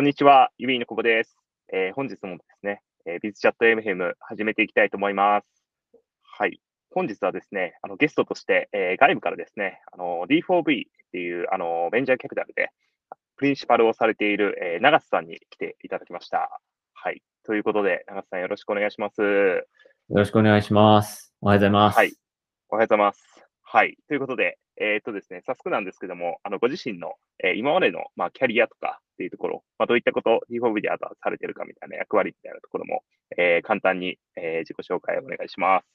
こんにちは、ゆびのここです。えー、本日もですね、えー、ビズチャット MFM 始めていきたいと思います。はい。本日はですね、あのゲストとして、えー、外部からですね、あの D4V っていうあのベンチャーキャピタルでプリンシパルをされている、えー、長瀬さんに来ていただきました。はい。ということで、長瀬さんよろしくお願いします。よろしくお願いします。おはようございます。はい。おはようございます。はい。ということで、えー、とですね、早速なんですけども、あの、ご自身の、えー、今までの、まあ、キャリアとかっていうところ、まあ、どういったこと、D4V であとされてるかみたいな役割みたいなところも、えー、簡単に、えー、自己紹介をお願いします。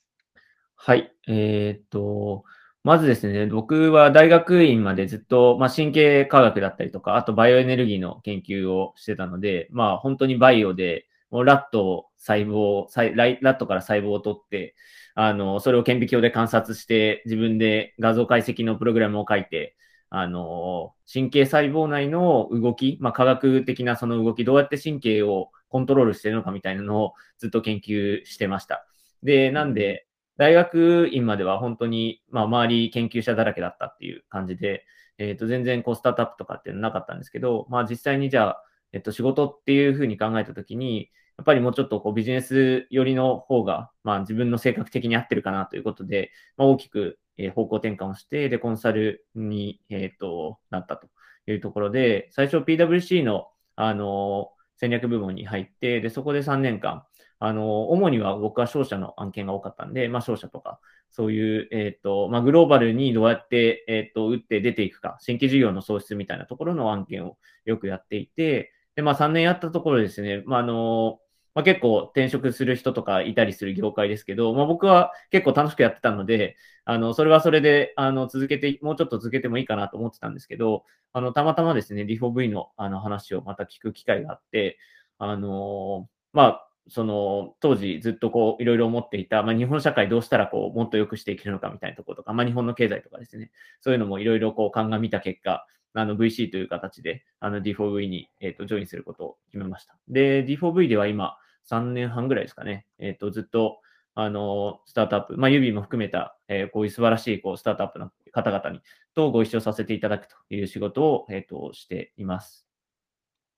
はい。えー、っと、まずですね、僕は大学院までずっと、まあ、神経科学だったりとか、あとバイオエネルギーの研究をしてたので、まあ、本当にバイオで、もうラットを細胞、ラットから細胞を取って、あの、それを顕微鏡で観察して、自分で画像解析のプログラムを書いて、あの、神経細胞内の動き、まあ、科学的なその動き、どうやって神経をコントロールしてるのかみたいなのをずっと研究してました。で、なんで、大学院までは本当に、まあ、周り研究者だらけだったっていう感じで、えっ、ー、と、全然こう、スタートアップとかっていうのなかったんですけど、まあ、実際にじゃあ、えっと、仕事っていうふうに考えたときに、やっぱりもうちょっとこうビジネス寄りの方が、まあ自分の性格的に合ってるかなということで、まあ大きく方向転換をして、で、コンサルに、えっ、ー、と、なったというところで、最初 PWC の、あの、戦略部門に入って、で、そこで3年間、あの、主には僕は商社の案件が多かったんで、まあ商社とか、そういう、えっ、ー、と、まあグローバルにどうやって、えっ、ー、と、打って出ていくか、新規事業の創出みたいなところの案件をよくやっていて、で、まあ3年やったところですね、まああの、まあ、結構転職する人とかいたりする業界ですけど、まあ、僕は結構楽しくやってたので、あの、それはそれで、あの、続けて、もうちょっと続けてもいいかなと思ってたんですけど、あの、たまたまですね、D4V のあの話をまた聞く機会があって、あのまあ、その、当時ずっとこう、いろいろ思っていた、まあ、日本社会どうしたらこう、もっと良くしていけるのかみたいなところとか、まあ、日本の経済とかですね、そういうのもいろいろこう、鑑みた結果、あの VC という形で、あの D4V に、えーと、ジョインすることを決めました。で、D4V では今、3年半ぐらいですかね。えっ、ー、と、ずっと、あの、スタートアップ、まあ、指も含めた、えー、こういう素晴らしい、こう、スタートアップの方々に、とご一緒させていただくという仕事を、えっ、ー、と、しています。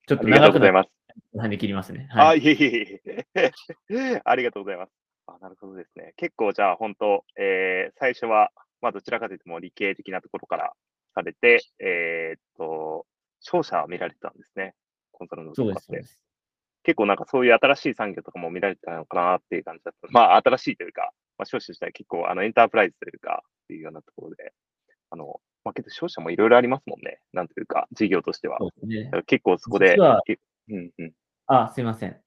ちょっと長くなります。で切りますね。はい、あ、いえいえいえ。ありがとうございます。あ、なるほどですね。結構、じゃあ、本当、えー、最初は、まあ、どちらかというと、も理系的なところからされて、えー、っと、商社は見られてたんですね。コンサルのとかって。結構なんかそういう新しい産業とかも見られてたのかなっていう感じだった。まあ新しいというか、まあ少子自体結構あのエンタープライズというか、っていうようなところで、あの、まあけど商社もいろいろありますもんね。なんというか、事業としては。ね、結構そこで。うんうん。あ、すいません。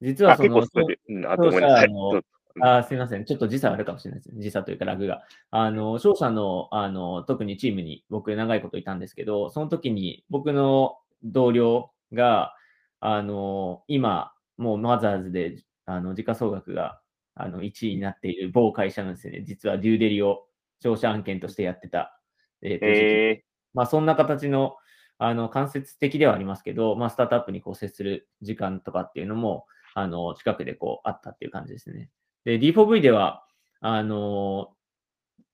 実はその、結構そこで、うん、あと思います。あすみません。ちょっと時差あるかもしれないです。時差というかラグが。あの、商社の、あの、特にチームに僕長いこといたんですけど、その時に僕の同僚が、あの、今、もうマザーズで、あの、時価総額が、あの、1位になっている某会社なんですよね。実はデューデリを商社案件としてやってた。えー、と、えー、まあ、そんな形の、あの、間接的ではありますけど、まあ、スタートアップにこう接する時間とかっていうのも、あの、近くでこう、あったっていう感じですね。で、D4V では、あの、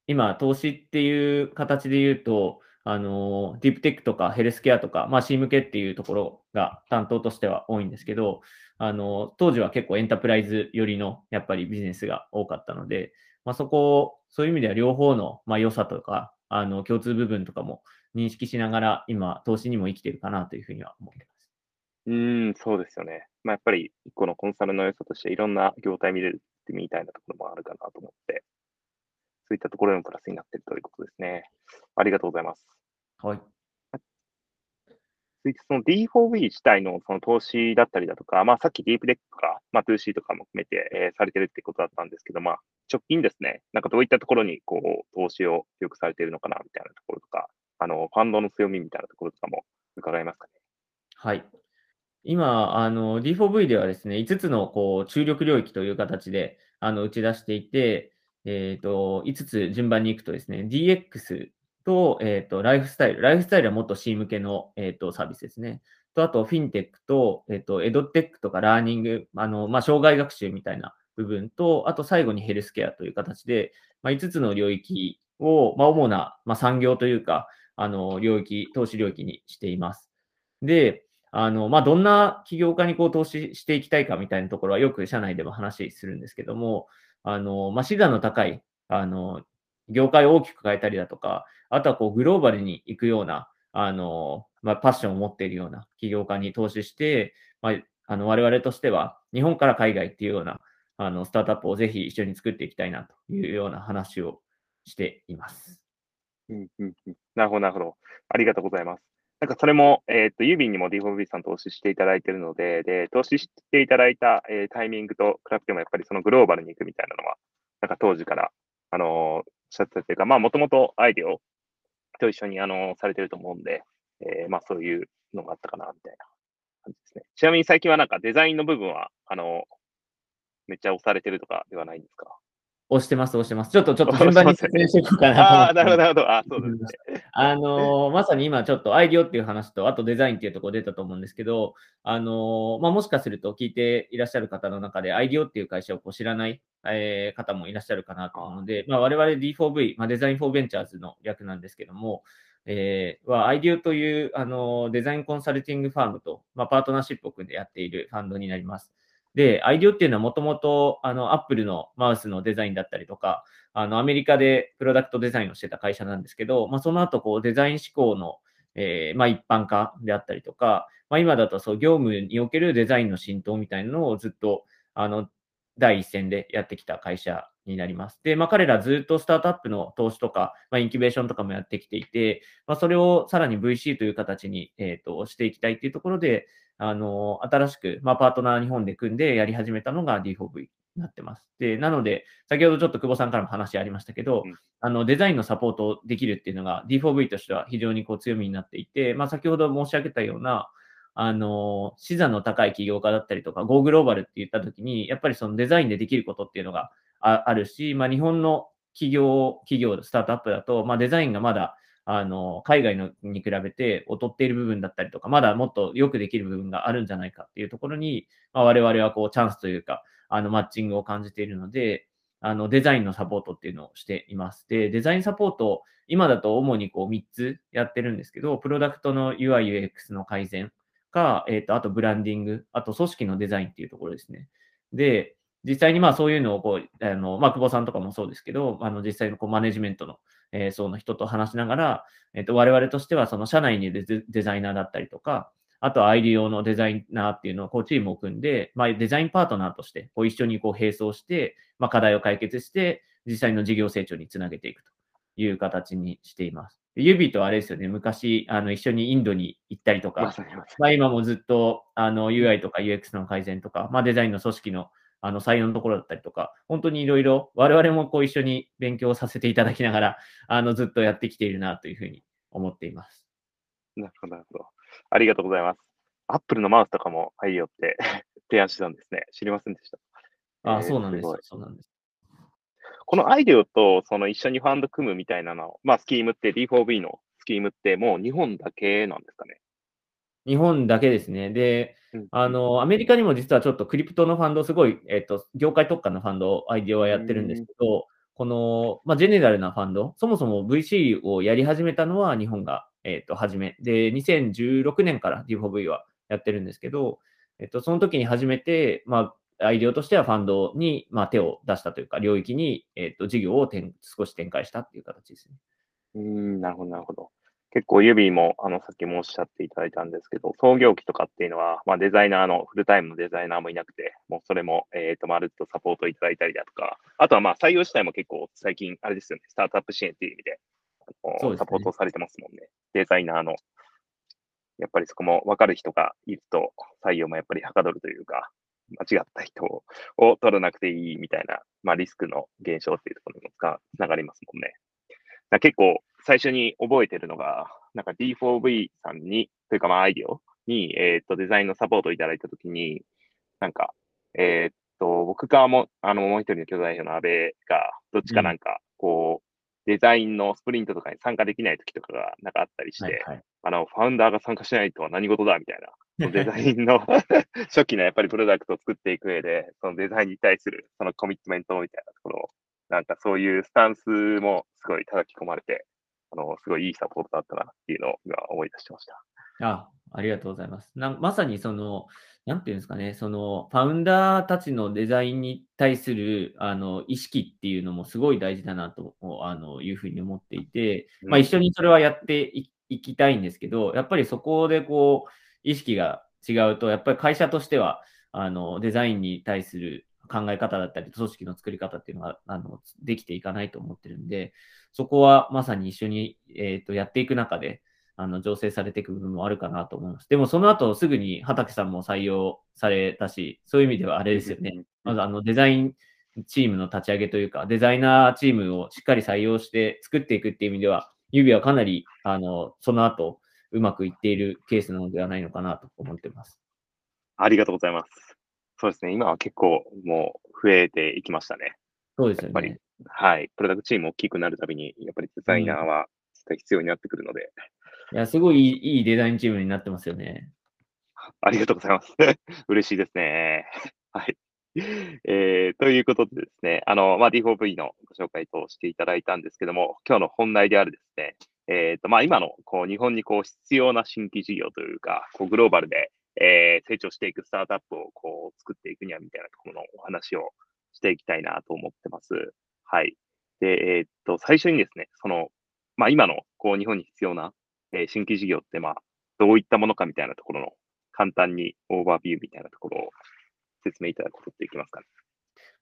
今、投資っていう形で言うと、あの、ディープテックとかヘルスケアとか、まあ C 向けっていうところが担当としては多いんですけど、あの、当時は結構エンタープライズ寄りのやっぱりビジネスが多かったので、まあそこを、そういう意味では両方の、まあ、良さとか、あの、共通部分とかも認識しながら、今、投資にも生きてるかなというふうには思ってます。うん、そうですよね。まあ、やっぱり、一個のコンサルの良さとして、いろんな業態見れるってみたいなところもあるかなと思って、そういったところのプラスになっているということですね。ありがとうございます。はい。続いて、その D4V 自体のその投資だったりだとか、まあ、さっきディープデックとか、まあ、2C とかも含めて、えー、されてるってことだったんですけど、まあ、直近ですね、なんかどういったところにこう投資をよくされているのかなみたいなところとか、あのファンドの強みみたいなところとかも伺えますかね。はい。今、あの D4V ではですね、5つのこう注力領域という形であの打ち出していて、えーと、5つ順番に行くとですね、DX と,、えーと、ライフスタイル。ライフスタイルはもっと C 向けの、えーと、サービスですね。と、あと、フィンテックと、えっ、と、エドテックとかラーニング、あの、まあ、障害学習みたいな部分と、あと最後にヘルスケアという形で、まあ、5つの領域を、まあ、主な、まあ、産業というか、あの、領域、投資領域にしています。で、あの、まあ、どんな起業家にこう投資していきたいかみたいなところはよく社内でも話するんですけども、あの、まあ、資産の高い、あの、業界を大きく変えたりだとか、あとはこうグローバルに行くような、あの、まあ、パッションを持っているような起業家に投資して、まあ、あの我々としては日本から海外っていうようなあのスタートアップをぜひ一緒に作っていきたいなというような話をしています。うんうんうん、なるほど、なるほど。ありがとうございます。なんかそれも、えっ、ー、と、ユービンにも D4B さん投資していただいているので、で、投資していただいた、えー、タイミングと比べても、やっぱりそのグローバルに行くみたいなのは、なんか当時から、あのー、しゃってたというか、まあ、もともとアイディオと一緒に、あのー、されてると思うんで、えー、まあ、そういうのがあったかな、みたいな感じですね。ちなみに最近はなんかデザインの部分は、あのめっちゃ押されてるとかではないんですか？押してます、押してます。ちょっと、ちょっと順番に説明していこうかなと思って。ああ、なるほど、なるほど。あそうですね。あのー、まさに今ちょっとアイディオっていう話と、あとデザインっていうところ出たと思うんですけど、あのー、まあ、もしかすると聞いていらっしゃる方の中で、アイディオっていう会社をこう知らない、えー、方もいらっしゃるかなと思うので、まあ、我々 D4V、まあ、デザインフォーベンチャーズの略なんですけども、えー、は、 IDEO という、あの、デザインコンサルティングファームと、まあ、パートナーシップを組んでやっているファンドになります。で、 IDEO っていうのはもともと、あの、アップルのマウスのデザインだったりとか、あの、アメリカでプロダクトデザインをしてた会社なんですけど、まあ、その後、こう、デザイン思考の、えー、まあ、一般化であったりとか、まあ、今だと、そう、業務におけるデザインの浸透みたいなのをずっと、あの、第一線でやってきた会社になります。で、まあ、彼らずっとスタートアップの投資とか、まあ、インキュベーションとかもやってきていて、まあ、それをさらに VC という形に、えーと、していきたいというところで、あの新しく、まあ、パートナー日本で組んでやり始めたのが D4V になってます。で、なので、先ほどちょっと久保さんからも話ありましたけど、うん、あのデザインのサポートできるっていうのが D4V としては非常にこう強みになっていて、まあ、先ほど申し上げたような、あの、資産の高い起業家だったりとか、Go グローバルって言ったときに、やっぱりそのデザインでできることっていうのがあるし、まあ、日本の企業、企業、スタートアップだと、まあ、デザインがまだ、あの、海外のに比べて劣っている部分だったりとか、まだもっとよくできる部分があるんじゃないかっていうところに、まあ、我々はこう、チャンスというか、あの、マッチングを感じているので、あの、デザインのサポートっていうのをしています。で、デザインサポート、今だと主にこう3つやってるんですけど、プロダクトの UI、UX の改善か、えっ、ー、と、あとブランディング、あと組織のデザインっていうところですね。で、実際にまあそういうのをこう、あの、まあ、久保さんとかもそうですけど、あの、実際のこうマネジメントの、えー、層の人と話しながら、えっ、ー、と、我々としてはその社内にいるデザイナーだったりとか、あとは ID 用のデザイナーっていうのをこうチームを組んで、まあ、デザインパートナーとしてこう一緒にこう並走して、まあ、課題を解決して、実際の事業成長につなげていくと。いう形にしています。指とあれですよね、昔、あの、一緒にインドに行ったりとか、まあ、今もずっと、あの、UI とか UX の改善とか、まあ、デザインの組織の、あの、採用のところだったりとか、本当にいろいろ、我々もこう一緒に勉強させていただきながら、あの、ずっとやってきているなというふうに思っています。なるほど、なるほど。ありがとうございます。アップルのマウスとかもはいよって 提案してたんですね。知りませんでした。あ、えー、そうなんです。そうなんです。このアイデオとその一緒にファンド組むみたいなの、まあ、スキームって D4B のスキームってもう日本だけなんですかね？日本だけですね。で、あの、アメリカにも実はちょっとクリプトのファンド、すごい、えっ、と、業界特化のファンド、アイデオはやってるんですけど、この、まあ、ジェネラルなファンド、そもそも VC をやり始めたのは日本が、えっ、と、初め。で、2016年から D4V はやってるんですけど、えっ、と、その時に初めて、まあ、アイデオとしてはファンドに、まあ、手を出したというか、領域に、えっ、ー、と、事業を少し展開したっていう形ですね。うん、なるほど、なるほど。結構、ユビーも、あの、さっきもおっしゃっていただいたんですけど、創業期とかっていうのは、まあ、デザイナーの、フルタイムのデザイナーもいなくて、もうそれも、えっ、ー、と、まるっとサポートいただいたりだとか、あとはまあ、採用自体も結構、最近、あれですよね、スタートアップ支援っていう意味で、あの、ね、サポートされてますもんね。デザイナーの。やっぱりそこも分かる人がいると、採用もやっぱりはかどるというか、間違った人を取らなくていいみたいな、まあ、リスクの減少っていうところにもつながりますもんね。結構最初に覚えてるのが、なんか D4V さんに、というかまあアイディオに、えっ、ー、と、デザインのサポートをいただいたときに、なんか、えっ、ー、と、僕かも、あの、もう一人の巨大表の安倍が、どっちかなんか、こう、デザインのスプリントとかに参加できない時とかがなんかあったりして、はいはい、あの、ファウンダーが参加しないとは何事だみたいな、デザインの 初期のやっぱりプロダクトを作っていく上で、そのデザインに対するそのコミットメントみたいなところを、なんかそういうスタンスもすごい叩き込まれて、あの、すごいいいサポートだったなっていうのを今思い出してました。あ、ありがとうございます。なまさにその、なんていうんですかね、その、ファウンダーたちのデザインに対する、あの、意識っていうのもすごい大事だなと、あの、いうふうに思っていて、まあ、一緒にそれはやっていいきたいんですけど、やっぱりそこでこう、意識が違うと、やっぱり会社としては、あの、デザインに対する考え方だったり、組織の作り方っていうのが、あの、できていかないと思ってるんで、そこはまさに一緒に、えっ、ー、と、やっていく中で、あの、醸成されていく部分もあるかなと思います。でも、その後すぐに畑さんも採用されたし、そういう意味ではあれですよね。まず、あの、デザインチームの立ち上げというか、デザイナーチームをしっかり採用して作っていくっていう意味では、指はかなり、あの、その後、うまくいっているケースなのではないのかなと思ってます。ありがとうございます。そうですね。今は結構もう増えていきましたね。そうですよね。やっぱり、はい。プロダクトチーム大きくなるたびに、やっぱりデザイナーは必要になってくるので。うん、いや、すごいいいデザインチームになってますよね。ありがとうございます。嬉しいですね。はい。えー、ということでですね、あの、まあ、D4V のご紹介としていただいたんですけども、今日の本題であるですね、えっ、ー、と、まあ、今の、こう、日本にこう、必要な新規事業というか、こう、グローバルで、えー、成長していくスタートアップを、こう、作っていくには、みたいなところのお話をしていきたいなと思ってます。はい。で、えっ、ー、と、最初にですね、その、まあ、今の、こう、日本に必要な、えー、新規事業って、まあ、どういったものかみたいなところの、簡単にオーバービューみたいなところを説明いただくことっていきますかね。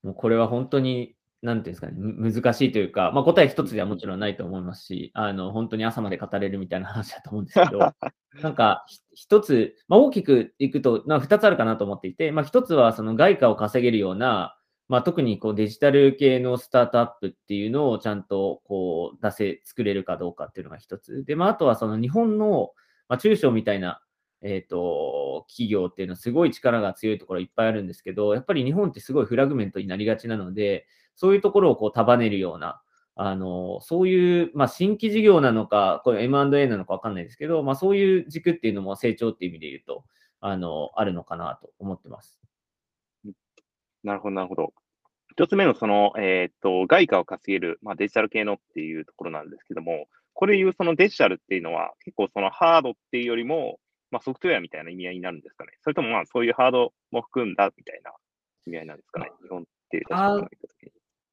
もうこれは本当になんていうんですかね、難しいというか、まあ、答え一つではもちろんないと思いますし、あの、本当に朝まで語れるみたいな話だと思うんですけど、なんか、一つ、まあ、大きくいくと、まあ、二つあるかなと思っていて、まあ、一つはその外貨を稼げるような、まあ、特にこうデジタル系のスタートアップっていうのをちゃんとこう出せ、作れるかどうかっていうのが一つ。で、まあ、あとはその日本の、まあ、中小みたいなえっ、ー、と、企業っていうのはすごい力が強いところいっぱいあるんですけど、やっぱり日本ってすごいフラグメントになりがちなので、そういうところをこう束ねるような、あの、そういう、まあ、新規事業なのか、これ M&A なのかわかんないですけど、まあ、そういう軸っていうのも成長っていう意味で言うと、あの、あるのかなと思ってます。なるほど、なるほど。一つ目のその、えっ、と、外貨を稼げる、まあ、デジタル系のっていうところなんですけども、これいうそのデジタルっていうのは、結構そのハードっていうよりも、まあ、ソフトウェアみたいな意味合いになるんですかね。それともまあそういうハードも含んだみたいな意味合いなんですかね。日本っていう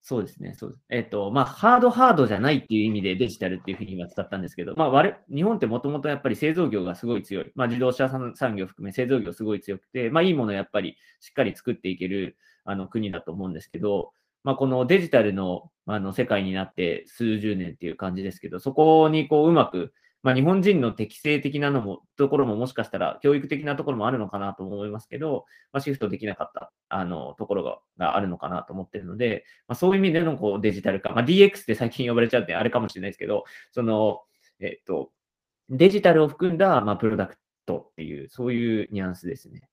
そうですね、そうです。えっ、ー、と、まあ、ハードハードじゃないっていう意味でデジタルっていうふうに今使ったんですけど、まあ、我日本ってもともとやっぱり製造業がすごい強い。まあ、自動車産業含め製造業すごい強くて、まあ、いいものやっぱりしっかり作っていけるあの国だと思うんですけど、まあ、このデジタルのあの世界になって数十年っていう感じですけど、そこにこううまくまあ、日本人の適性的なのも、ところももしかしたら教育的なところもあるのかなと思いますけど、まあ、シフトできなかったあのところががあるのかなと思ってるので、まあ、そういう意味でのこうデジタル化、まあ、DX って最近呼ばれちゃってあれかもしれないですけど、その、えっと、デジタルを含んだ、まあ、プロダクトっていう、そういうニュアンスですね。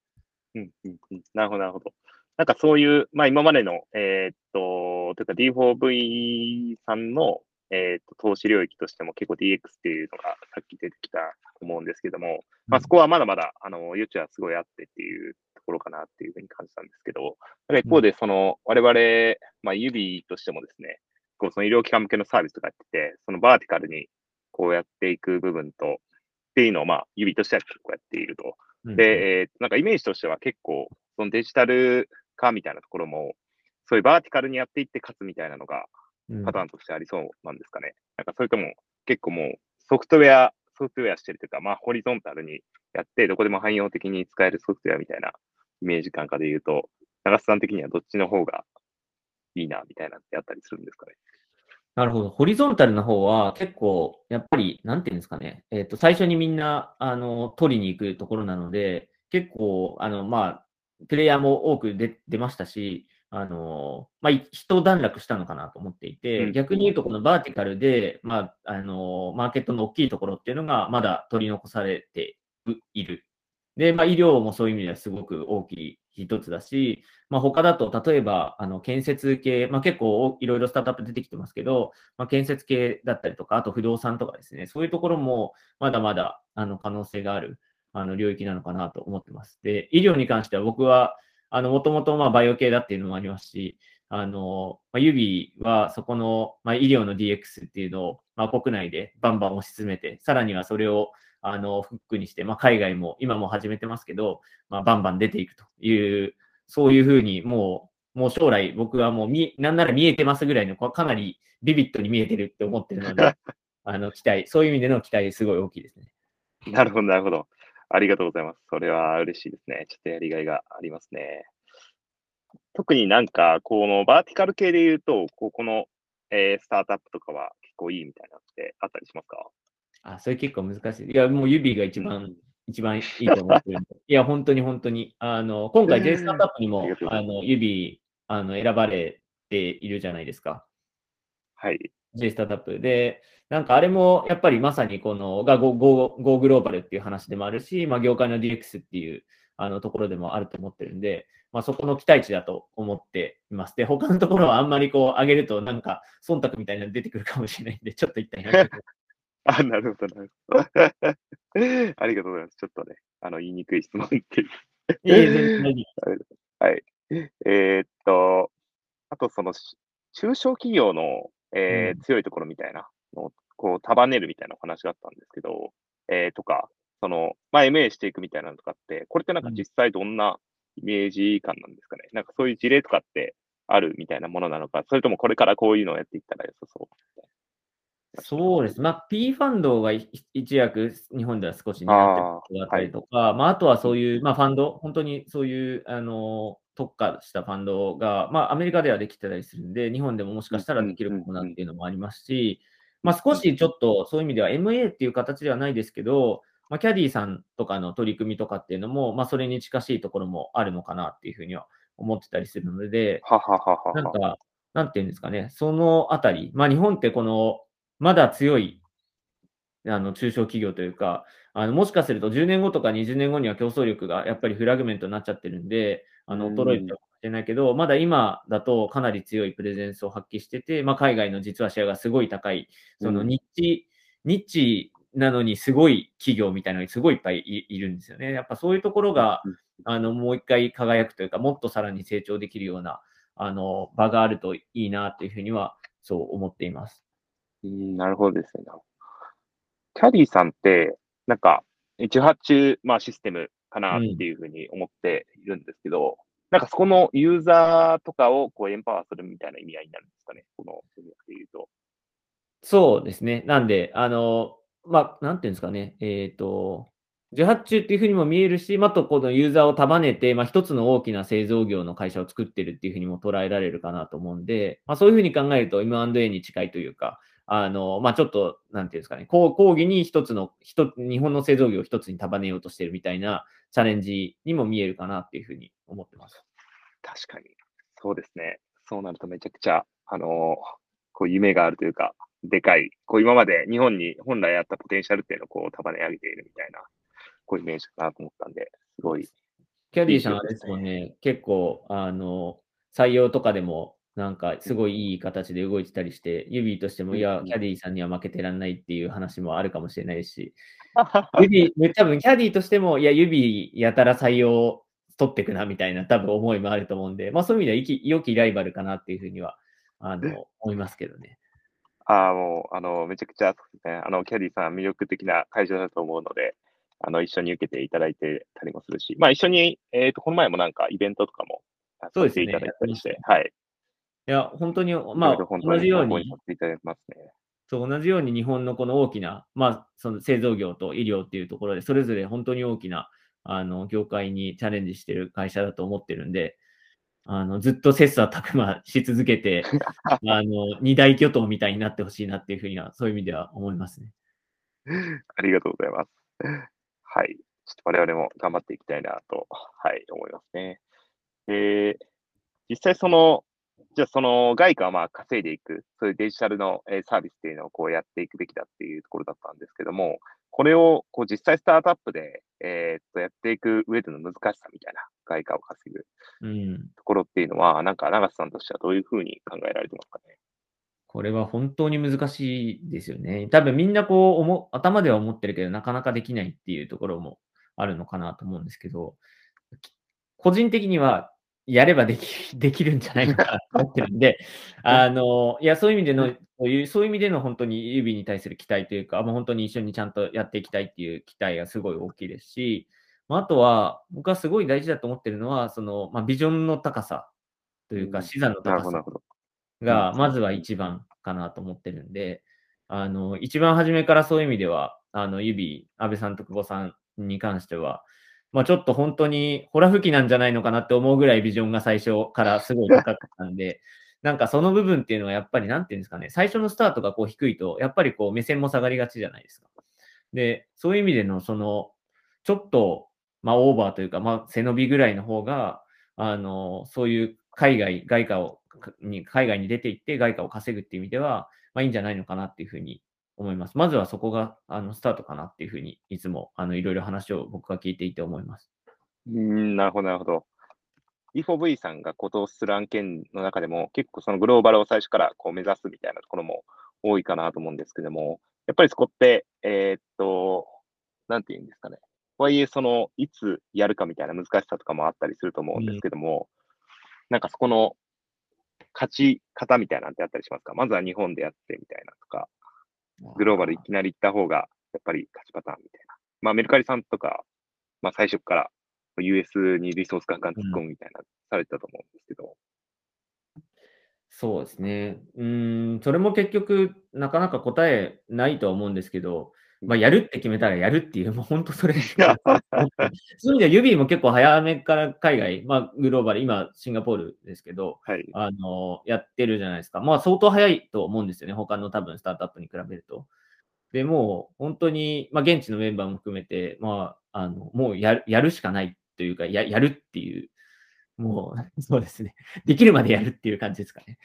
うんうんうん、なるほど、なるほど。なんかそういう、まあ今までの、えー、っと、というか D4V さんの、えっ、ー、と、投資領域としても結構 DX っていうのがさっき出てきたと思うんですけども、まあそこはまだまだ、あの、余地はすごいあってっていうところかなっていうふうに感じたんですけど、一方でその、我々、まあ指としてもですね、こうその医療機関向けのサービスとかやってて、そのバーティカルにこうやっていく部分と、っていうのをまあ指としては結構やっていると。で、えー、なんかイメージとしては結構、そのデジタル化みたいなところも、そういうバーティカルにやっていって勝つみたいなのが、パターンとしてありそうなんですかね。なんかそれとも結構もうソフトウェア、ソフトウェアしてるというか、まあホリゾンタルにやって、どこでも汎用的に使えるソフトウェアみたいなイメージ感覚で言うと、長瀬さん的にはどっちの方がいいなみたいなってあったりするんですかね？なるほど。ホリゾンタルの方は結構、やっぱり、なんていうんですかね。えっ、ー、と、最初にみんな、あの、取りに行くところなので、結構、あの、まあ、プレイヤーも多く出出ましたし、あの、まあ、一段落したのかなと思っていて、逆に言うとこのバーティカルで、まあ、あの、マーケットの大きいところっていうのがまだ取り残されている。で、まあ、医療もそういう意味ではすごく大きい一つだし、まあ、他だと、例えば、あの、建設系、まあ、結構いろいろスタートアップ出てきてますけど、まあ、建設系だったりとか、あと不動産とかですね、そういうところもまだまだ、あの、可能性がある、あの、領域なのかなと思ってます。で、医療に関しては僕は、あの、もともとまあバイオ系だっていうのもありますし、あの、まあ、指はそこの、まあ、医療の DX っていうのを、まあ、国内でバンバン推し進めて、さらにはそれを、あの、フックにして、まあ、海外も今も始めてますけど、まあ、バンバン出ていくという、そういうふうにもう、もう将来僕はもう見、なんなら見えてますぐらいの、かなりビビッドに見えてるって思ってるので、あの、期待、そういう意味での期待すごい大きいですね。なるほど、なるほど。ありがとうございます。それは嬉しいですね。ちょっとやりがいがありますね。特になんか、このバーティカル系で言うと、ここの、えー、スタートアップとかは結構いいみたいなのってあったりしますか？あ、それ結構難しい。いや、もう指が一番、うん、一番いいと思ってるんで。いや、本当に本当に。あの、今回 J スタートアップにも、あの、指、あの、選ばれているじゃないですか。はい。J スタートアップ。で、なんかあれもやっぱりまさにこのが Go, Go, Go グローバルっていう話でもあるし、まあ、業界の DX っていうあのところでもあると思ってるんで、まあ、そこの期待値だと思っています。で、他のところはあんまりこう上げるとなんか忖度みたいなの出てくるかもしれないんで、ちょっと一旦やめて あ、なるほど、なるほど。ありがとうございます。ちょっとね、あの、言いにくい質問っていう。はい。えー、っと、あとその、中小企業の、えー、強いところみたいなのをこう束ねるみたいなお話があったんですけど、えー、とか、その、まあ、MA していくみたいなのとかって、これってなんか実際どんなイメージ感なんですかね？なんかそういう事例とかってあるみたいなものなのか、それともこれからこういうのをやっていったら良さそう？そうです。まあ、P ファンドが一躍日本では少し担ってるだったりとか、あ,、まあ、あとはそういう、まあ、ファンド、本当にそういう、あの、特化したファンドが、まあ、アメリカではできてたりするんで、日本でももしかしたらできるかもなっていうのもありますし、まあ、少しちょっとそういう意味では MA っていう形ではないですけど、まあ、キャディさんとかの取り組みとかっていうのも、まあ、それに近しいところもあるのかなっていうふうには思ってたりするので、なんか、なんていうんですかね、そのあたり、まあ、日本ってこの、まだ強いあの中小企業というか、あのもしかすると10年後とか20年後には競争力がやっぱりフラグメントになっちゃってるんで、あの衰えてるかもしれないけど、まだ今だとかなり強いプレゼンスを発揮してて、まあ、海外の実はシェアがすごい高い、そのニッチ、ニッチなのにすごい企業みたいなのにすごいいっぱいいるんですよね。やっぱそういうところが、あのもう一回輝くというか、もっとさらに成長できるようなあの場があるといいなというふうにはそう思っています。うん、なるほどですね。キャディさんって、なんか、一発注、まあ、システムかなっていうふうに思っているんですけど、うん、なんかそこのユーザーとかをこうエンパワーするみたいな意味合いになるんですかね、この戦略で言うと。そうですね。なんで、あの、まあ、なんていうんですかね、えっ、ー、と、受発注っていうふうにも見えるし、またこのユーザーを束ねて、まあ、一つの大きな製造業の会社を作ってるっていうふうにも捉えられるかなと思うんで、まあ、そういうふうに考えると M&A に近いというか、あの、まあ、ちょっと、なんていうんですかね、講義に一つの、一日本の製造業を一つに束ねようとしてるみたいなチャレンジにも見えるかなっていうふうに思ってます。確かに。そうですね。そうなるとめちゃくちゃ、あの、こう夢があるというか、でかい、こう今まで日本に本来あったポテンシャルっていうのをこう束ね上げているみたいな、こういうイメージかなと思ったんで、すごい。キャディーさんはですもんね、結構、あの、採用とかでも、なんかすごいいい形で動いてたりして、指としても、いや、キャディーさんには負けてらんないっていう話もあるかもしれないし、指、多分キャディーとしても、いや、指やたら採用取ってくなみたいな多分思いもあると思うんで、まあそういう意味では良きライバルかなっていうふうには、あの、思いますけどね。ああ、もう、あの、めちゃくちゃ、ね、あの、キャディさん魅力的な会社だと思うので、あの、一緒に受けていただいてたりもするし、まあ一緒に、えっ、ー、と、この前もなんかイベントとかも、そうですね。いただいたりして、はい。いや、本当に、まあ、同じように、そう、同じように日本のこの大きな、まあ、その製造業と医療っていうところで、それぞれ本当に大きな、あの、業界にチャレンジしてる会社だと思ってるんで、あの、ずっと切磋琢磨し続けて、あの、二大巨頭みたいになってほしいなっていうふうには、そういう意味では思いますね。ありがとうございます。はい。ちょっと我々も頑張っていきたいなと、はい、思いますね。えー、実際その、じゃあその外貨はまあ稼いでいく、そういうデジタルのサービスっていうのをこうやっていくべきだっていうところだったんですけども、これをこう実際スタートアップで、えー、っとやっていく上での難しさみたいな、外貨を稼ぐところっていうのは、うん、なんか長瀬さんとしてはどういうふうに考えられてますかね？これは本当に難しいですよね。多分みんなこう思、頭では思ってるけど、なかなかできないっていうところもあるのかなと思うんですけど、個人的にはやればでき できるんじゃないかなと思ってるんで、あの、いや、そういう意味での、そういう、そういう意味での本当に指に対する期待というか、もう本当に一緒にちゃんとやっていきたいっていう期待がすごい大きいですし、まあ、あとは、僕はすごい大事だと思ってるのは、その、まあ、ビジョンの高さというか、うん。視座の高さ。が、まずは一番かなと思ってるんで、あの、一番初めからそういう意味では、あの、指、安倍さんと久保さんに関しては、まあちょっと本当にホラ吹きなんじゃないのかなって思うぐらいビジョンが最初からすごい高かったんで、なんかその部分っていうのはやっぱりなんていうんですかね、最初のスタートがこう低いと、やっぱりこう目線も下がりがちじゃないですか。で、そういう意味でのその、ちょっと、まあオーバーというか、まあ背伸びぐらいの方が、あの、そういう海外、外貨を、に、海外に出て行って外貨を稼ぐっていう意味では、まあいいんじゃないのかなっていうふうに思います。まずはそこが、あの、スタートかなっていうふうに、いつも、あの、いろいろ話を僕が聞いていて思います。うん、なるほど、なるほど。E4V さんがこ投資する案件の中でも、結構そのグローバルを最初からこう目指すみたいなところも多いかなと思うんですけども、やっぱりそこって、えーっと、なんていうんですかね。とはいえ、その、いつやるかみたいな難しさとかもあったりすると思うんですけども、なんかそこの勝ち方みたいなんてあったりしますか？まずは日本でやってみたいなとか、グローバルいきなり行った方が、やっぱり勝ちパターンみたいな。まあ、メルカリさんとか、まあ、最初から US にリソースガンガン突っ込むみたいな、されてたと思うんですけど。そうですね。うーん、それも結局、なかなか答えないとは思うんですけど、まあ、やるって決めたらやるっていう、もう本当それ そういう意味では、指も結構早めから海外、まあ、グローバル、今、シンガポールですけど、はい。あの、やってるじゃないですか。まあ、相当早いと思うんですよね。他の多分、スタートアップに比べると。で、もう、本当に、まあ、現地のメンバーも含めて、まあ、あの、もうやる、やるしかないというか、や、やるっていう、もう、そうですね。できるまでやるっていう感じですかね。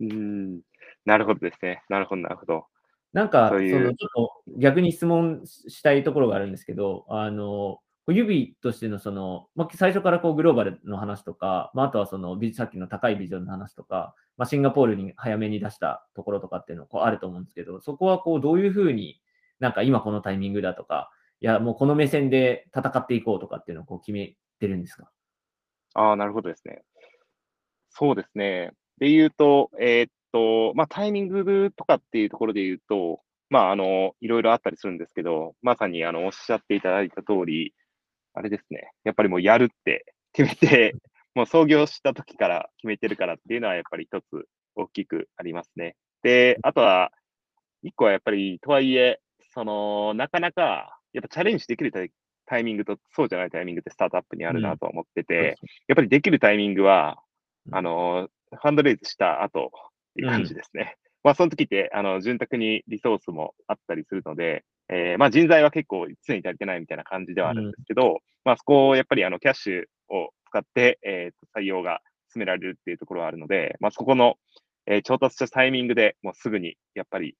うん。なるほどですね。なるほど、なるほど。なんか、そうそいうの、ちょっと逆に質問したいところがあるんですけど、あの、指としてのその、まあ、最初からこうグローバルの話とか、まあ、あとはその、ビさっきの高いビジョンの話とか、まあ、シンガポールに早めに出したところとかっていうのこうあると思うんですけど、そこはこうどういうふうになんか今このタイミングだとか、いや、もうこの目線で戦っていこうとかっていうのをこう決めてるんですか？ああ、なるほどですね。そうですね。で言うと、えーっと、まあ、タイミングとかっていうところで言うと、まあ、あの、いろいろあったりするんですけど、まさに、あの、おっしゃっていただいた通り、あれですね。やっぱりもうやるって決めて、もう創業した時から決めてるからっていうのは、やっぱり一つ大きくありますね。で、あとは、一個はやっぱり、とはいえ、その、なかなか、やっぱチャレンジできるタイミングと、そうじゃないタイミングってスタートアップにあるなとは思ってて、やっぱりできるタイミングは、うんあの、ファンドレイズした後っていう感じですね。まあ、その時って、あの、潤沢にリソースもあったりするので、えーまあ、人材は結構常に足りてないみたいな感じではあるんですけど、まあ、そこをやっぱり、あの、キャッシュを使って、えーと採用が進められるっていうところはあるので、まあ、そこの、えー調達したタイミングでもうすぐに、やっぱり、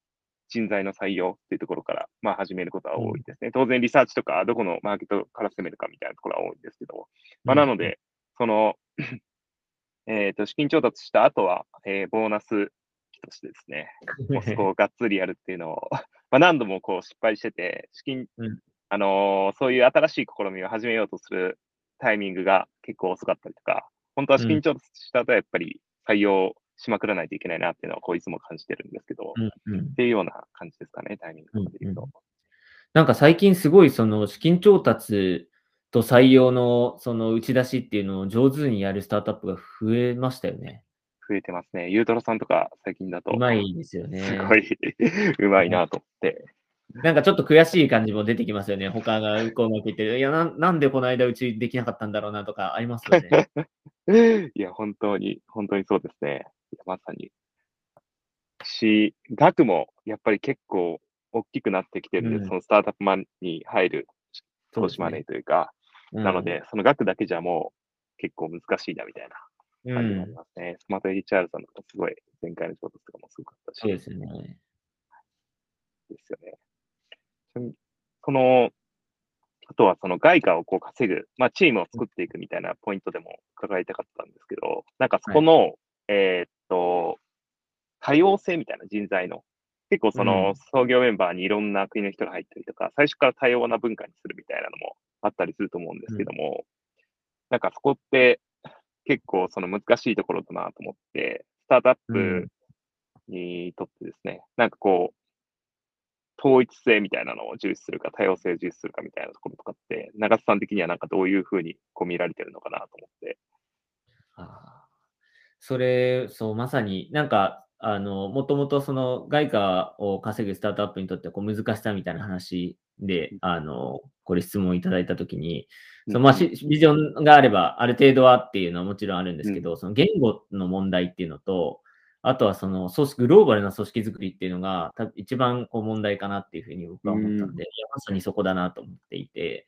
人材の採用っていうところから、まあ、始めることは多いですね。当然、リサーチとか、どこのマーケットから攻めるかみたいなところは多いんですけど、まあ、なので、その、えっと、資金調達した後は、えーボーナス期としてですね、もうそこをがっつりやるっていうのを、まあ、何度もこう失敗してて、資金、うん。あのーそういう新しい試みを始めようとするタイミングが結構遅かったりとか、本当は資金調達した後はやっぱり採用しまくらないといけないなっていうのは、こういつも感じてるんですけど、っうんうん。ていうような感じですかね、タイミングとかで言うと。なんか最近すごいその資金調達と採用のその打ち出しっていうのを上手にやるスタートアップが増えましたよね。増えてますね。ゆうたろさんとか最近だと、うまいですよね。すごい うまいなと思って。なんかちょっと悔しい感じも出てきますよね。他がこううまくいってる。いやな、なんでこの間うちできなかったんだろうなとかありますよね。いや、本当に、本当にそうですね。まさに。し、額もやっぱり結構大きくなってきてるんで、うんそのスタートアップマンに入る投資マネーというか、うんなので、その額だけじゃもう結構難しいなみたいなう感じになりん、ますね。スマート HR さんとかすごい、前回の調達とかもすごかったし、そうですよね。ですよね。その、あとはその外貨をこう稼ぐ、まあチームを作っていくみたいなポイントでも伺いたかったんですけど、なんかそこの、えーっと、多様性みたいな人材の、結構そうのん創業メンバーにいろんな国の人が入ったりとか、最初から多様な文化にするみたいなのもあったりすると思うんですけども、なんかそこって結構その難しいところだなと思って、スタートアップにとってですね、なんかこう、統一性みたいなのを重視するか、多様性を重視するかみたいなところとかって、長津さん的にはなんかどういうふうにこう見られてるのかなと思って。あ。それ、そう、まさになんか、あの、もともとその外貨を稼ぐスタートアップにとってこう難しさみたいな話で、あの、これ質問いただいたときに、そのまあ、ビジョンがあれば、ある程度はっていうのはもちろんあるんですけど、その言語の問題っていうのと、あとはその組織、グローバルな組織づくりっていうのが、一番こう問題かなっていうふうに僕は思ったんで、まさにそこだなと思っていて、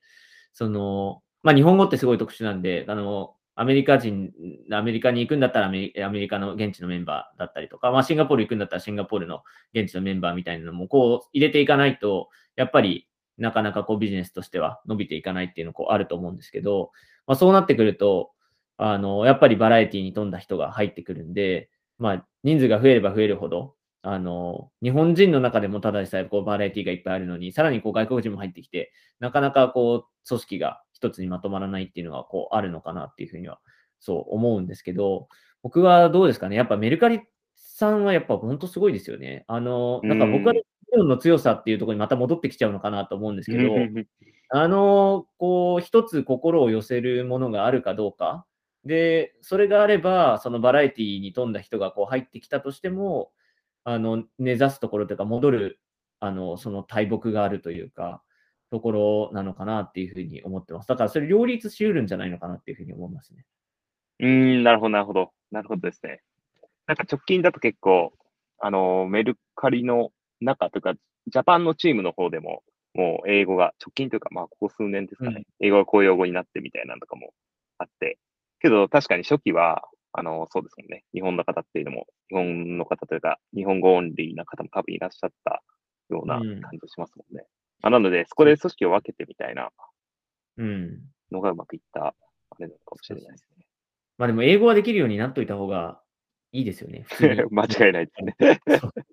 その、まあ、日本語ってすごい特殊なんで、あの、アメリカ人、アメリカに行くんだったらアメリカの現地のメンバーだったりとか、まあ、シンガポール行くんだったらシンガポールの現地のメンバーみたいなのもこう入れていかないと、やっぱりなかなかこうビジネスとしては伸びていかないっていうのこうあると思うんですけど、まあ、そうなってくると、あの、やっぱりバラエティに富んだ人が入ってくるんで、まあ、人数が増えれば増えるほど、あの、日本人の中でもただでさえこうバラエティがいっぱいあるのに、さらにこう外国人も入ってきて、なかなかこう組織が一つにまとまらないっていうのがこうあるのかなっていうふうにはそう思うんですけど、僕はどうですかね。やっぱメルカリさんはやっぱ本当すごいですよね。あの、なんか僕は理論の強さっていうところにまた戻ってきちゃうのかなと思うんですけど、あの、こう、一つ心を寄せるものがあるかどうか。で、それがあれば、そのバラエティに富んだ人がこう入ってきたとしても、あの、根ざすところというか、戻る、あの、その大木があるというか、ところなのかなっていうふうに思ってます。だからそれ両立しうるんじゃないのかなっていうふうに思いますね。うーん、なるほど、なるほど。なるほどですね。なんか直近だと結構、あの、メルカリの中というか、ジャパンのチームの方でも、もう英語が、直近というか、まあ、ここ数年ですかね、うん、英語が公用語になってみたいなのとかもあって、けど確かに初期は、あの、そうですもんね。日本の方っていうのも、日本の方というか、日本語オンリーな方も多分いらっしゃったような感じしますもんね。うん、あなので、そこで組織を分けてみたいなのがうまくいった、あれなのかもしれないですね。まあでも英語はできるようになっといた方がいいですよね。間違いないですね。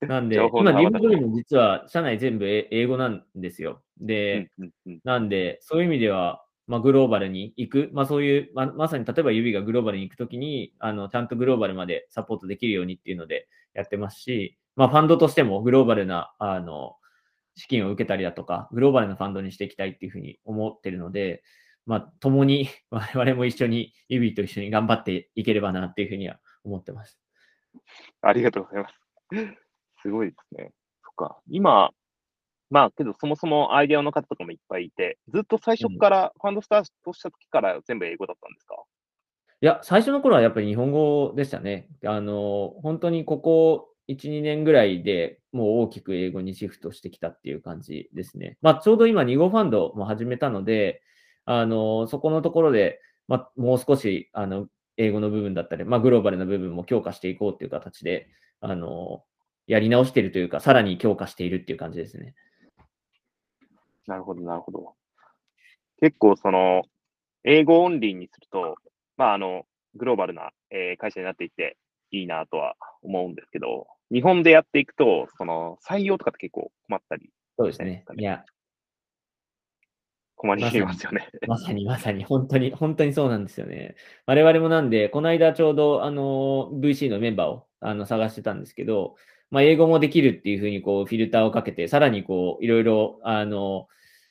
なんで、今、日本語も実は社内全部英語なんですよ。で、なんで、そういう意味では、まあ、グローバルに行く、まあ、そういう、ままさに例えば指がグローバルに行くときにあの、ちゃんとグローバルまでサポートできるようにっていうのでやってますし、まあ、ファンドとしてもグローバルなあの資金を受けたりだとか、グローバルなファンドにしていきたいっていうふうに思ってるので、まあ、共に 我々も一緒に、指と一緒に頑張っていければなっていうふうには思ってます。ありがとうございます。すごいですね。そっか。今、まあ、けどそもそもアイデアの方とかもいっぱいいて、ずっと最初からファンドスタートした時から全部英語だったんですか、いや、最初の頃はやっぱり日本語でしたね。あの、本当にここ1、2年ぐらいでもう大きく英語にシフトしてきたっていう感じですね。まあ、ちょうど今2号ファンドも始めたので、あの、そこのところで、まあ、もう少し、あの、英語の部分だったり、まあ、グローバルな部分も強化していこうっていう形で、あの、やり直しているというか、さらに強化しているっていう感じですね。なるほど、なるほど。結構、その、英語オンリーにすると、まあ、あの、グローバルな、えー、会社になっていっていいなとは思うんですけど、日本でやっていくと、その、採用とかって結構困ったり、そうですね。いや、困りますよね。まさにまさに、本当に、本当にそうなんですよね。我々もなんで、この間ちょうど、あの、VC のメンバーをあの探してたんですけど、まあ、英語もできるっていうふうに、こう、フィルターをかけて、さらにこう、いろいろ、あの、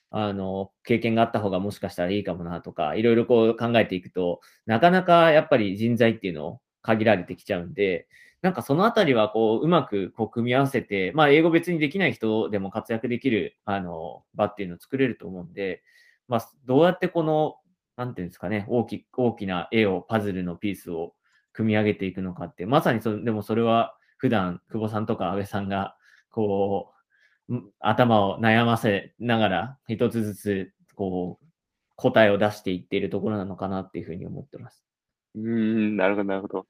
あの、経験があった方がもしかしたらいいかもなとか、いろいろこう考えていくと、なかなかやっぱり人材っていうのを限られてきちゃうんで、なんかそのあたりはこう、うまくこう組み合わせて、まあ英語別にできない人でも活躍できる、あの、場っていうのを作れると思うんで、まあ、どうやってこの、なんていうんですかね、大き大きな絵を、パズルのピースを組み上げていくのかって、まさにそでもそれは普段、久保さんとか安倍さんが、こう、頭を悩ませながら、一つずつ、こう、答えを出していっているところなのかなっていうふうに思ってます。うん、なるほど、なるほど。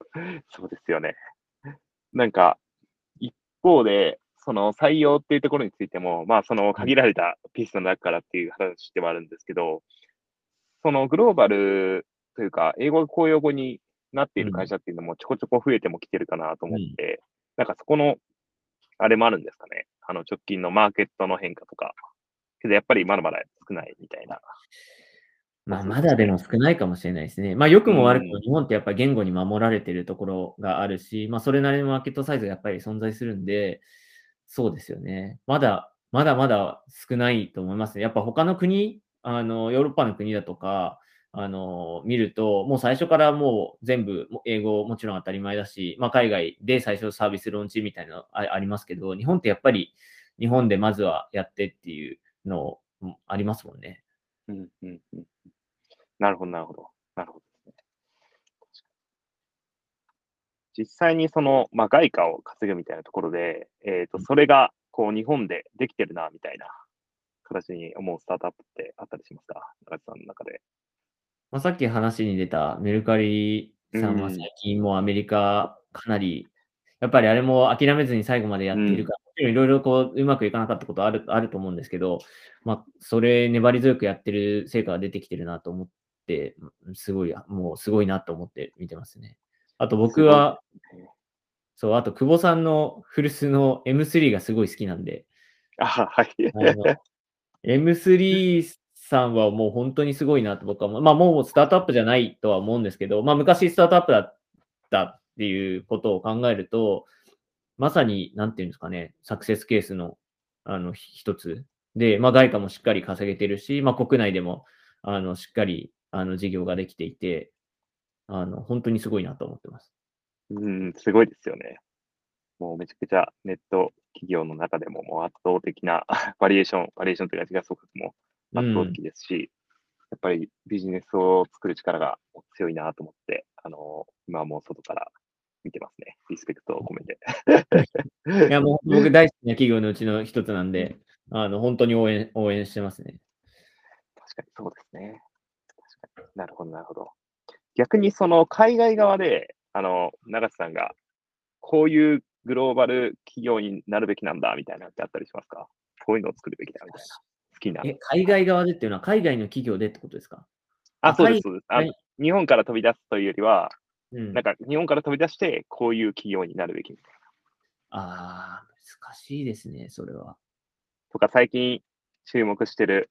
そうですよね。なんか、一方で、その採用っていうところについても、まあその限られたピースの中からっていう話ではあるんですけど、そのグローバルというか、英語が公用語になっている会社っていうのもちょこちょこ増えてもきてるかなと思っん、なんかそこの、あれもあるんですかね。あの直近のマーケットの変化とか。けどやっぱりまだまだ少ないみたいな。うまあ、まだでも少ないかもしれないですね。まあ、良くも悪くも日本ってやっぱり言語に守られてるところがあるし、まあ、それなりのマーケットサイズがやっぱり存在するんで、そうですよね。まだ、まだまだ少ないと思いますね。やっぱ他の国、あの、ヨーロッパの国だとか、あの、見ると、もう最初からもう全部英語もちろん当たり前だし、まあ、海外で最初サービスローンチみたいなのありますけど、日本ってやっぱり日本でまずはやってっていうのありますもんね。うんうんうん、なるほど、なるほど。なるほどですね。実際にその、まあ、外貨を稼ぐみたいなところで、えっ、ー、と、それが、こう、日本でできてるな、みたいな形に思うスタートアップってあったりしますか？中地さんの中で。まあ、さっき話に出たメルカリさんは最近もアメリカかなり、やっぱりあれも諦めずに最後までやっているから、いろいろこううまくいかなかったことあるあると思うんですけど、まあ、それ粘り強くやってる成果が出てきてるなと思って、すごい、もうすごいなと思って見てますね。あと僕は、そう、あと久保さんの古巣の M3 がすごい好きなんで、あはい。M3 さんはもう本当にすごいなと僕は。まあもうスタートアップじゃないとは思うんですけど、まあ昔スタートアップだったっていうことを考えると、まさに、なんていうんですかね、サクセスケースのあの一つで、まあ外貨もしっかり稼げてるし、まあ国内でもあのしっかりあの事業ができていて、あの本当にすごいなと思ってます。うん、すごいですよね。もうめちゃくちゃネット企業の中でももう圧倒的なバリエーション、バリエーションというか時価総額も圧倒的ですし、うん、やっぱりビジネスを作る力が強いなと思って、あの、今はもう外から見てますね。リスペクトを込めて。いや、もう僕大好きな企業のうちの一つなんで、あの、本当に応援、応援してますね。確かにそうですね。なるほど、なるほど。逆にその海外側で、あの、長瀬さんが、こういうグローバル企業になるべきなんだみたいなってあったりしますか？こういうのを作るべきだみたいな。好きな。え、海外側でっていうのは海外の企業でってことですか？あ、そうです。あ日本から飛び出すというよりは、うん、なんか日本から飛び出して、こういう企業になるべきみたいな。ああ、難しいですね、それは。とか、最近注目してる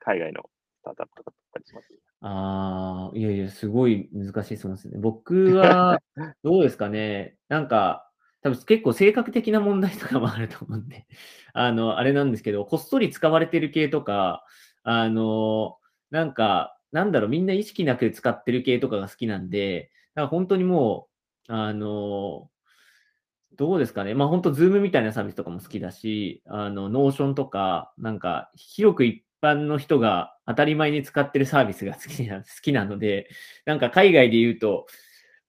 海外のスタートアップとかだったりします？ああ、いやいや、すごい難しい質問ですね。僕は、どうですかね。なんか、多分結構性格的な問題とかもあると思うんで、あの、あれなんですけど、こっそり使われてる系とか、あの、なんか、なんだろう、みんな意識なく使ってる系とかが好きなんで、だから本当にもう、あの、どうですかね。まあ本当、 Zoom みたいなサービスとかも好きだし、あの、 Notion とか、なんか、広く一般の人が当たり前に使ってるサービスが好きな 好きなので、なんか海外で言うと、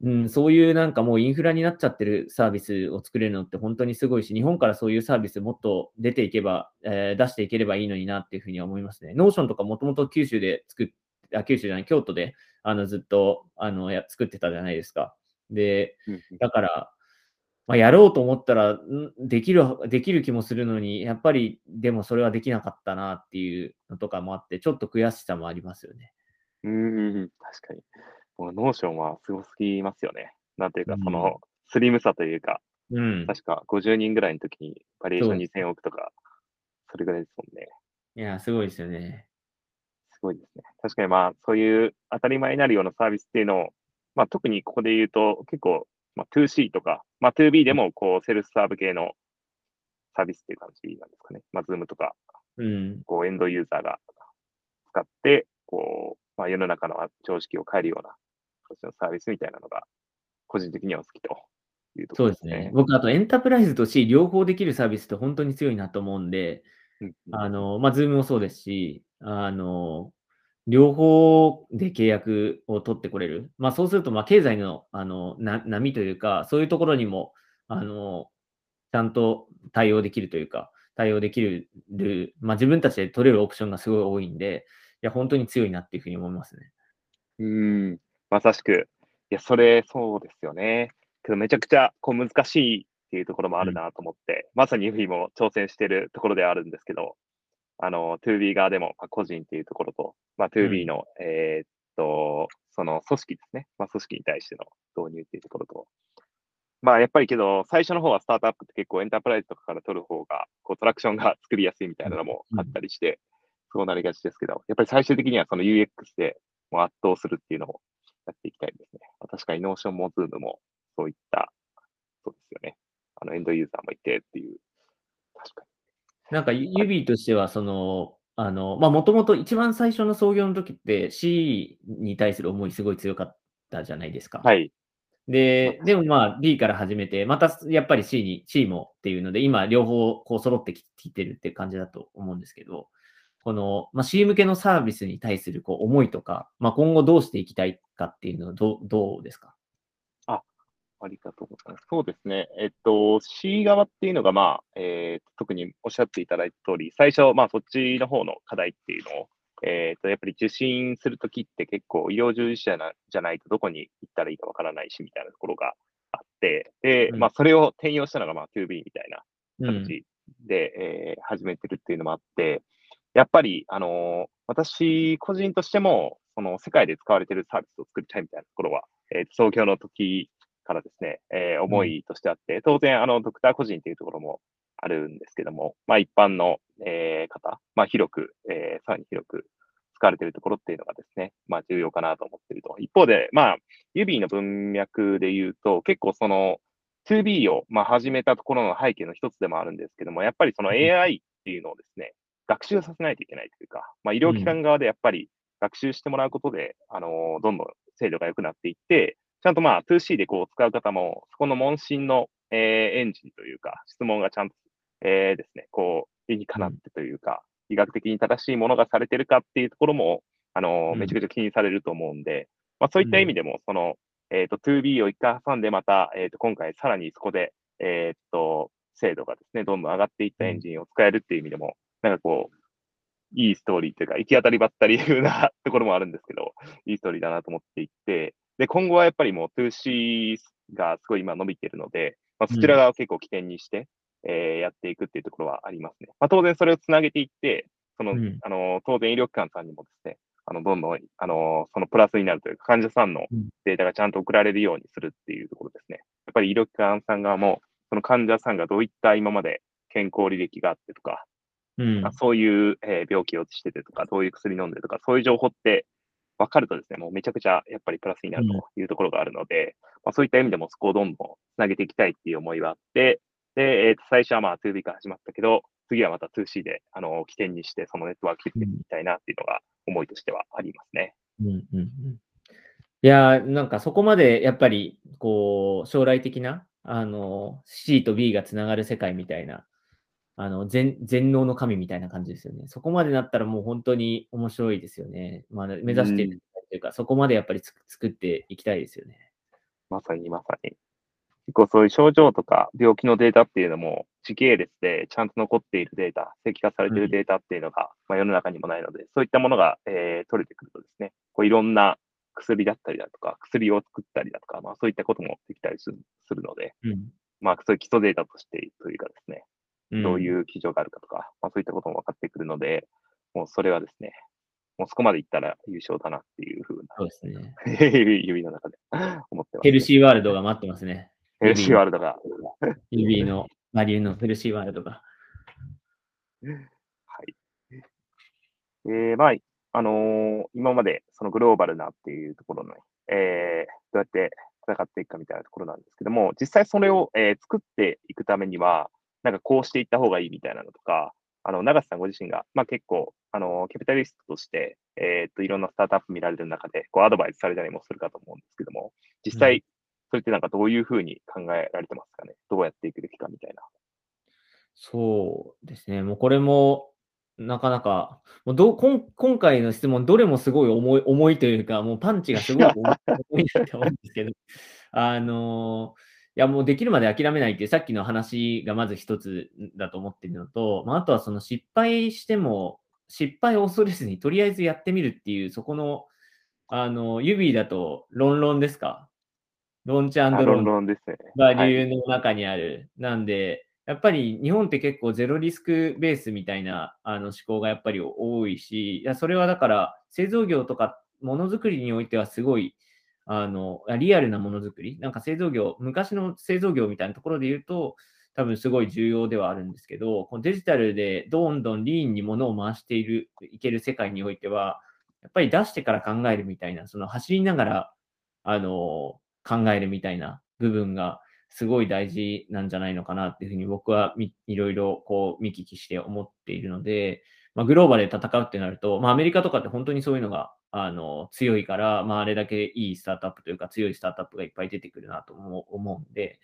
うん、そういうなんかもうインフラになっちゃってるサービスを作れるのって本当にすごいし、日本からそういうサービスもっと出ていけば、えー、出していければいいのになっていうふうには思いますね。 Notion とかもともと九州で作っ、あ、九州じゃない、京都であの、ずっと、あの、や、作ってたじゃないですか。で、だから、まあ、やろうと思ったら、できる、できる気もするのに、やっぱり、でもそれはできなかったなっていうのとかもあって、ちょっと悔しさもありますよね。うん、確かに。もう Notion はすごすぎますよね。なんていうか、その、スリムさというか、うん、確か50人ぐらいの時にバリュエーション2000億とか、それぐらいですもんね。いや、すごいですよね。すごいですね。確かにまあ、そういう当たり前になるようなサービスっていうのを、まあ、特にここで言うと、結構、まあ、2C とか、まあ、2B でも、こう、セルフサーブ系のサービスっていう感じなんですかね。まあ、Zoom とか、うん、こう、エンドユーザーが使って、こう、まあ、世の中の常識を変えるような形のサービスみたいなのが、個人的には好きというところですね。そうですね。僕、あとエンタープライズと C 両方できるサービスって本当に強いなと思うんで、あの、まあ、 Zoom もそうですし、あの、両方で契約を取ってこれる？まあ、そうすると、まあ、経済の、あの、な、波というか、そういうところにも、あの、ちゃんと対応できるというか、対応できる、まあ、自分たちで取れるオプションがすごい多いんで、いや、本当に強いなっていうふうに思いますね。うん、まさしく。いや、それ、そうですよね。けど、めちゃくちゃ、こう、難しいっていうところもあるなと思って、まさに UFI も挑戦してるところではあるんですけど、あの、2B 側でも、まあ、個人っていうところと、まあ、2B の、うん、えー、っと、その組織ですね。まあ、組織に対しての導入っていうところと、まあ、やっぱりけど、最初の方はスタートアップって結構エンタープライズとかから取る方が、こう、トラクションが作りやすいみたいなのもあったりして、そうなりがちですけど、やっぱり最終的にはその UX でもう圧倒するっていうのをやっていきたいですね。確かに Notion も Zoom もそういった、そうですよね。あの、エンドユーザーもいてっていう、確かに。なんか、指としては、その、あの、まあ、もともと一番最初の創業の時って C に対する思いすごい強かったじゃないですか。はい。で、でもまあ B から始めて、またやっぱり C に、C もっていうので、今両方こう揃ってきてるって感じだと思うんですけど、この、まあ、C 向けのサービスに対するこう思いとか、まあ、今後どうしていきたいかっていうのはどどうですか？あ、ありがとうございます。そうですね。えっと、C 側っていうのが、まあ、えー、特におっしゃっていただいた通り、最初、まあ、そっちの方の課題っていうのを、えっ、と、やっぱり受診するときって結構医療従事者じゃないとどこに行ったらいいかわからないし、みたいなところがあって、で、うん、まあ、それを転用したのが、まあ、2B みたいな形で、うん、えー、始めてるっていうのもあって、やっぱり、あのー、私個人としても、その世界で使われているサービスを作りたいみたいなところは、えー、創業の時からですね、えー、思いとしてあって、当然、あの、ドクター個人っていうところもあるんですけども、まあ一般の、えー、方、まあ広く、えー、さらに広く使われているところっていうのがですね、まあ重要かなと思っていると。一方で、まあ、指の文脈で言うと、結構その 2B を、まあ、始めたところの背景の一つでもあるんですけども、やっぱりその AI っていうのをですね、学習させないといけないというか、まあ医療機関側でやっぱり学習してもらうことで、あの、どんどん精度が良くなっていって、ちゃんとまあ 2C でこう使う方も、そこの問診の、えー、エンジンというか、質問がちゃんとえー、ですね、こう、理にかなってというか、医学的に正しいものがされてるかっていうところも、あの、めちゃくちゃ気にされると思うんで、まあそういった意味でも、その、えっ、ー、と、2B を一回挟んで、また、えっ、ー、と、今回さらにそこで、えっ、ー、と、精度がですね、どんどん上がっていったエンジンを使えるっていう意味でも、なんかこう、いいストーリーというか、行き当たりばったり風なところもあるんですけど、いいストーリーだなと思っていって、で、今後はやっぱりもう 2C がすごい今伸びてるので、まあ、そちら側を結構起点にして、えー、やっていくっていうところはありますね。まあ、当然それをつなげていって、その、うん、あの、当然医療機関さんにもですね、あの、どんどん、あの、そのプラスになるというか、患者さんのデータがちゃんと送られるようにするっていうところですね。やっぱり医療機関さん側も、その患者さんがどういった今まで健康履歴があってとか、うん、そういう、えー、病気をしててとか、どういう薬飲んでとか、そういう情報って分かるとですね、もうめちゃくちゃやっぱりプラスになるというところがあるので、うん、まあ、そういった意味でもそこをどんどんつなげていきたいっていう思いはあって、で、えー、と最初はまあ 2B から始まったけど、次はまた 2C で、あの、起点にして、そのネットワーク作っていきたいなっていうのが、思いとしてはありますね。うんうんうん。いやなんかそこまでやっぱり、こう、将来的な、あの、C と B がつながる世界みたいな、あの、全、全能の神みたいな感じですよね。そこまでなったらもう本当に面白いですよね。まあ、目指しているというか、うん、そこまでやっぱり作っていきたいですよね。まさにまさに。結構そういう症状とか病気のデータっていうのも時系列でちゃんと残っているデータ、石化されているデータっていうのが、うん、まあ、世の中にもないので、そういったものが、えー、取れてくるとですね、こういろんな薬だったりだとか、薬を作ったりだとか、まあそういったこともできたりするので、うん、まあそういう基礎データとしてというかですね、どういう基準があるかとか、まあそういったことも分かってくるので、もうそれはですね、もうそこまでいったら優勝だなっていうふうな、そうですね。指の中で 思ってます、ね、ヘルシーワールドが待ってますね。ヘルシーワールドが。指の、マリューのヘルシーワールドが。はい。えー、まあ、あのー、今までそのグローバルなっていうところの、えー、どうやって戦っていくかみたいなところなんですけども、実際それを、えー、作っていくためには、なんかこうしていった方がいいみたいなのとか、あの、長瀬さんご自身が、まあ結構、あの、キャピタリストとして、えー、っと、いろんなスタートアップ見られる中で、こう、アドバイスされたりもするかと思うんですけども、実際、それってなんかどういうふうに考えられてますかね？どうやっていくべきかみたいな。そうですね。もうこれも、なかなか、もうど今今回の質問、どれもすごい重い重いというか、もうパンチがすごい重いなって思うんですけど、あのいやもうできるまで諦めないっていうさっきの話がまず一つだと思ってるのと、まあ、あとはその失敗しても、失敗を恐れずにとりあえずやってみるっていう、そこの、あの、指だと、ロンロンですか？ロンチロンロンですね。が理由の中にある。はい、なんで、やっぱり日本って結構ゼロリスクベースみたいなあの思考がやっぱり多いし、いやそれはだから製造業とかものづくりにおいてはすごいあのリアルなものづくり、なんか製造業、昔の製造業みたいなところで言うと、多分すごい重要ではあるんですけど、このデジタルでどんどんリーンに物を回している、いける世界においては、やっぱり出してから考えるみたいな、その走りながら、あの、考えるみたいな部分がすごい大事なんじゃないのかなっていうふうに僕はいろいろこう見聞きして思っているので、まあ、グローバルで戦うってなると、まあ、アメリカとかって本当にそういうのがあの強いから、まあ、あれだけいいスタートアップというか強いスタートアップがいっぱい出てくるなと思うんで、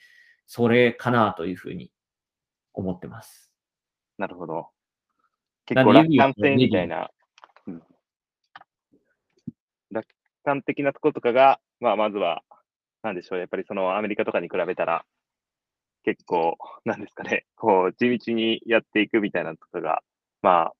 それかなというふうに思ってます。なるほど。結構楽観性みたいな、うん、楽観的なところとかが、まあ、まずは、なんでしょう、やっぱりそのアメリカとかに比べたら、結構、なんですかね、こう、地道にやっていくみたいなとかが、まあ、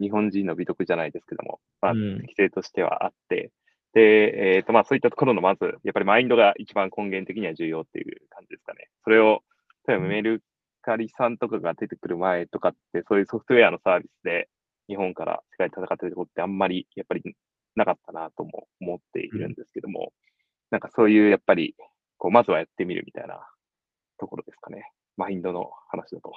日本人の美徳じゃないですけども、まあ、適性としてはあって、うん、で、えっ、ー、と、まあ、そういったところの、まず、やっぱりマインドが一番根源的には重要っていう感じですかね。それを、例えばメルカリさんとかが出てくる前とかって、そういうソフトウェアのサービスで、日本から世界で戦ってるところってあんまり、やっぱりなかったなとも思っているんですけども、うん、なんかそういう、やっぱり、こう、まずはやってみるみたいなところですかね。マインドの話だと。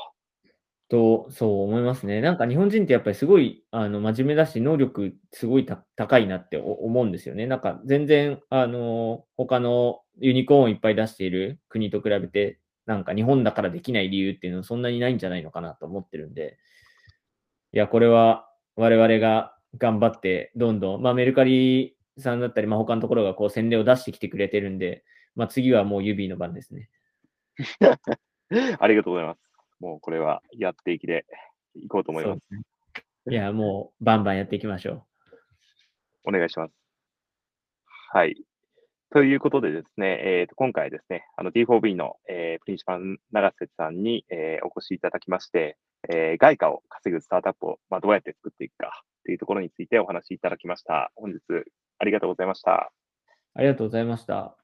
と、そう思いますね。なんか日本人ってやっぱりすごい、あの、真面目だし、能力すごい高いなって思うんですよね。なんか全然、あの、他のユニコーンをいっぱい出している国と比べて、なんか日本だからできない理由っていうのはそんなにないんじゃないのかなと思ってるんで、いや、これは我々が頑張って、どんどん、まあメルカリさんだったり、まあ他のところがこう洗礼を出してきてくれてるんで、まあ次はもう指の番ですね。ありがとうございます。もうこれはやっていきでいこうと思います。すね、いや、もうバンバンやっていきましょう。お願いします。はい。ということでですね、えー、と今回ですね、あの D4B の、えー、プリンシパル長瀬さんに、えー、お越しいただきまして、えー、外貨を稼ぐスタートアップを、まあ、どうやって作っていくかというところについてお話しいただきました。本日ありがとうございました。ありがとうございました。